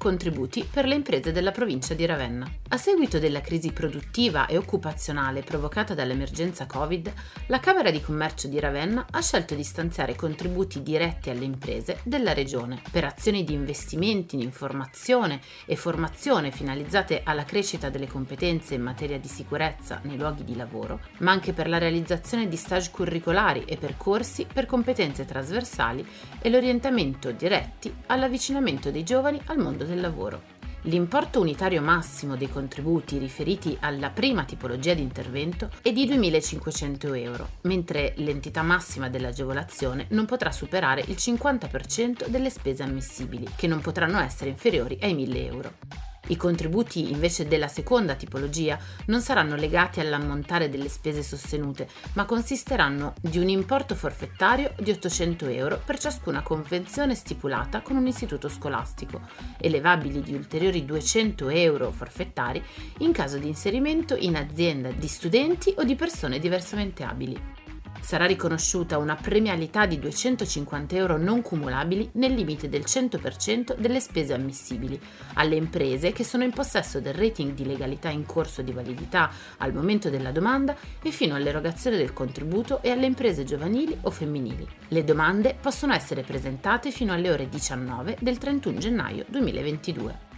contributi per le imprese della provincia di Ravenna. A seguito della crisi produttiva e occupazionale provocata dall'emergenza Covid, la Camera di Commercio di Ravenna ha scelto di stanziare contributi diretti alle imprese della regione per azioni di investimenti in informazione e formazione finalizzate alla crescita delle competenze in materia di sicurezza nei luoghi di lavoro, ma anche per la realizzazione di stage curricolari e percorsi per competenze trasversali e l'orientamento diretti all'avvicinamento dei giovani al mondo del lavoro. L'importo unitario massimo dei contributi riferiti alla prima tipologia di intervento è di 2.500 euro, mentre l'entità massima dell'agevolazione non potrà superare il 50% delle spese ammissibili, che non potranno essere inferiori ai 1.000 euro. I contributi invece della seconda tipologia non saranno legati all'ammontare delle spese sostenute, ma consisteranno di un importo forfettario di 800 euro per ciascuna convenzione stipulata con un istituto scolastico, elevabili di ulteriori 200 euro forfettari in caso di inserimento in azienda di studenti o di persone diversamente abili. Sarà riconosciuta una premialità di 250 euro non cumulabili nel limite del 100% delle spese ammissibili alle imprese che sono in possesso del rating di legalità in corso di validità al momento della domanda e fino all'erogazione del contributo e alle imprese giovanili o femminili. Le domande possono essere presentate fino alle ore 19 del 31 gennaio 2022.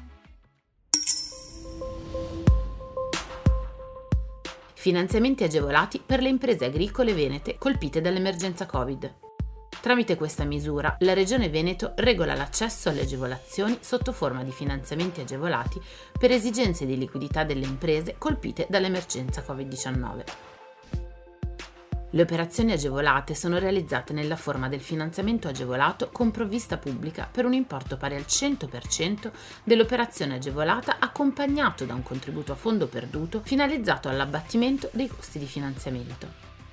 Finanziamenti agevolati per le imprese agricole venete colpite dall'emergenza Covid. Tramite questa misura, la Regione Veneto regola l'accesso alle agevolazioni sotto forma di finanziamenti agevolati per esigenze di liquidità delle imprese colpite dall'emergenza Covid-19. Le operazioni agevolate sono realizzate nella forma del finanziamento agevolato con provvista pubblica per un importo pari al 100% dell'operazione agevolata accompagnato da un contributo a fondo perduto finalizzato all'abbattimento dei costi di finanziamento.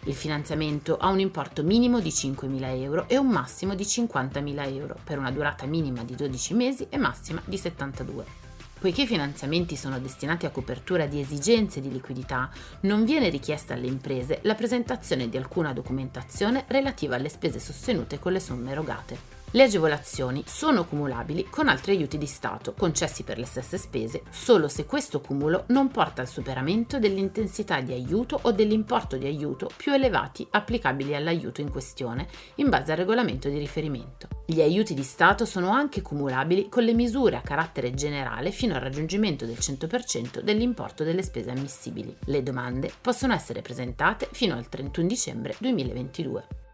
Il finanziamento ha un importo minimo di 5.000 euro e un massimo di 50.000 euro per una durata minima di 12 mesi e massima di 72. Poiché i finanziamenti sono destinati a copertura di esigenze di liquidità, non viene richiesta alle imprese la presentazione di alcuna documentazione relativa alle spese sostenute con le somme erogate. Le agevolazioni sono cumulabili con altri aiuti di Stato concessi per le stesse spese solo se questo cumulo non porta al superamento dell'intensità di aiuto o dell'importo di aiuto più elevati applicabili all'aiuto in questione in base al regolamento di riferimento. Gli aiuti di Stato sono anche cumulabili con le misure a carattere generale fino al raggiungimento del 100% dell'importo delle spese ammissibili. Le domande possono essere presentate fino al 31 dicembre 2022.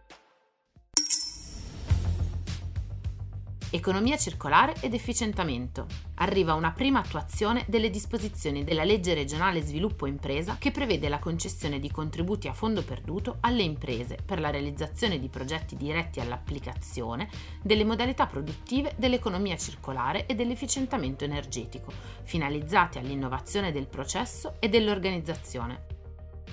Economia circolare ed efficientamento. Arriva una prima attuazione delle disposizioni della legge regionale sviluppo impresa che prevede la concessione di contributi a fondo perduto alle imprese per la realizzazione di progetti diretti all'applicazione delle modalità produttive dell'economia circolare e dell'efficientamento energetico, finalizzati all'innovazione del processo e dell'organizzazione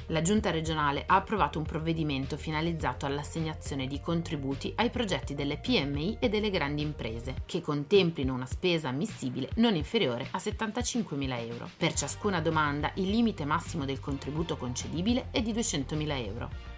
la Giunta regionale ha approvato un provvedimento finalizzato all'assegnazione di contributi ai progetti delle PMI e delle grandi imprese, che contemplino una spesa ammissibile non inferiore a 75.000 euro. Per ciascuna domanda il limite massimo del contributo concedibile è di 200.000 euro.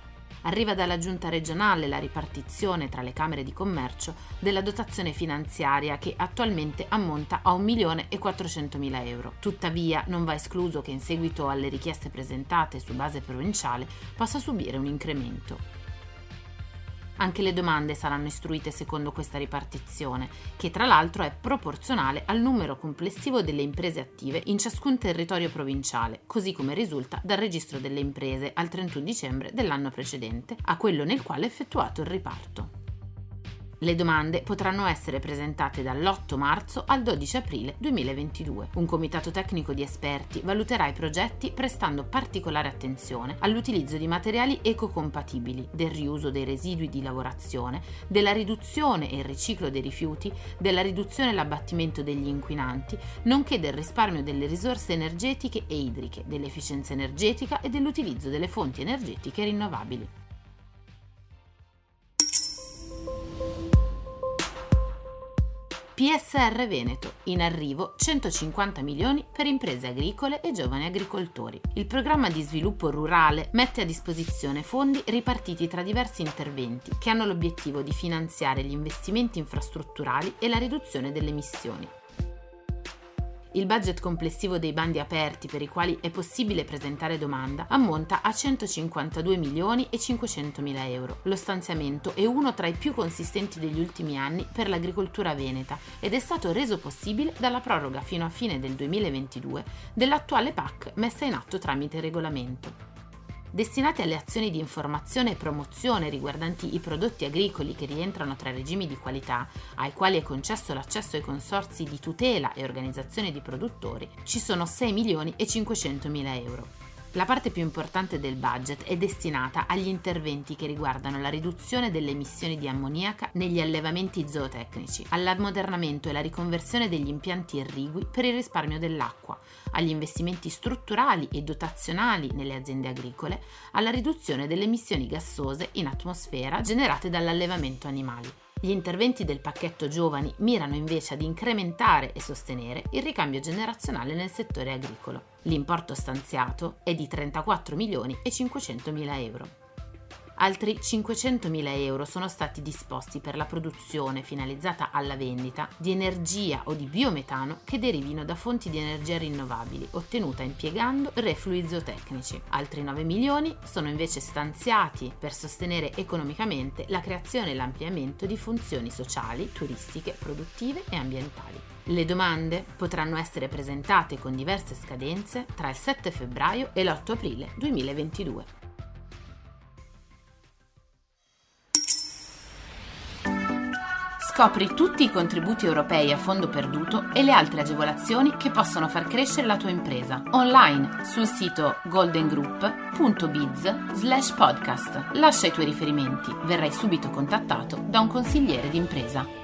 Arriva dalla giunta regionale la ripartizione tra le Camere di Commercio della dotazione finanziaria che attualmente ammonta a 1.400.000 euro. Tuttavia non va escluso che in seguito alle richieste presentate su base provinciale possa subire un incremento. Anche le domande saranno istruite secondo questa ripartizione, che tra l'altro è proporzionale al numero complessivo delle imprese attive in ciascun territorio provinciale, così come risulta dal registro delle imprese al 31 dicembre dell'anno precedente, a quello nel quale è effettuato il riparto. Le domande potranno essere presentate dall'8 marzo al 12 aprile 2022. Un comitato tecnico di esperti valuterà i progetti prestando particolare attenzione all'utilizzo di materiali ecocompatibili, del riuso dei residui di lavorazione, della riduzione e il riciclo dei rifiuti, della riduzione e l'abbattimento degli inquinanti, nonché del risparmio delle risorse energetiche e idriche, dell'efficienza energetica e dell'utilizzo delle fonti energetiche rinnovabili. PSR Veneto, in arrivo 150 milioni per imprese agricole e giovani agricoltori. Il programma di sviluppo rurale mette a disposizione fondi ripartiti tra diversi interventi che hanno l'obiettivo di finanziare gli investimenti infrastrutturali e la riduzione delle emissioni. Il budget complessivo dei bandi aperti per i quali è possibile presentare domanda ammonta a 152 milioni e 500 mila euro. Lo stanziamento è uno tra i più consistenti degli ultimi anni per l'agricoltura veneta ed è stato reso possibile dalla proroga fino a fine del 2022 dell'attuale PAC messa in atto tramite regolamento destinati alle azioni di informazione e promozione riguardanti i prodotti agricoli che rientrano tra regimi di qualità, ai quali è concesso l'accesso ai consorzi di tutela e organizzazione di produttori, ci sono 6 milioni e 500 mila euro. La parte più importante del budget è destinata agli interventi che riguardano la riduzione delle emissioni di ammoniaca negli allevamenti zootecnici, all'ammodernamento e la riconversione degli impianti irrigui per il risparmio dell'acqua, agli investimenti strutturali e dotazionali nelle aziende agricole, alla riduzione delle emissioni gassose in atmosfera generate dall'allevamento animali. Gli interventi del pacchetto giovani mirano invece ad incrementare e sostenere il ricambio generazionale nel settore agricolo. L'importo stanziato è di 34 milioni e 500 mila euro. Altri 500.000 euro sono stati disposti per la produzione finalizzata alla vendita di energia o di biometano che derivino da fonti di energia rinnovabili ottenuta impiegando reflui zootecnici. Altri 9 milioni sono invece stanziati per sostenere economicamente la creazione e l'ampliamento di funzioni sociali, turistiche, produttive e ambientali. Le domande potranno essere presentate con diverse scadenze tra il 7 febbraio e l'8 aprile 2022. Scopri tutti i contributi europei a fondo perduto e le altre agevolazioni che possono far crescere la tua impresa online sul sito goldengroup.biz slash podcast. Lascia i tuoi riferimenti, verrai subito contattato da un consigliere d'impresa.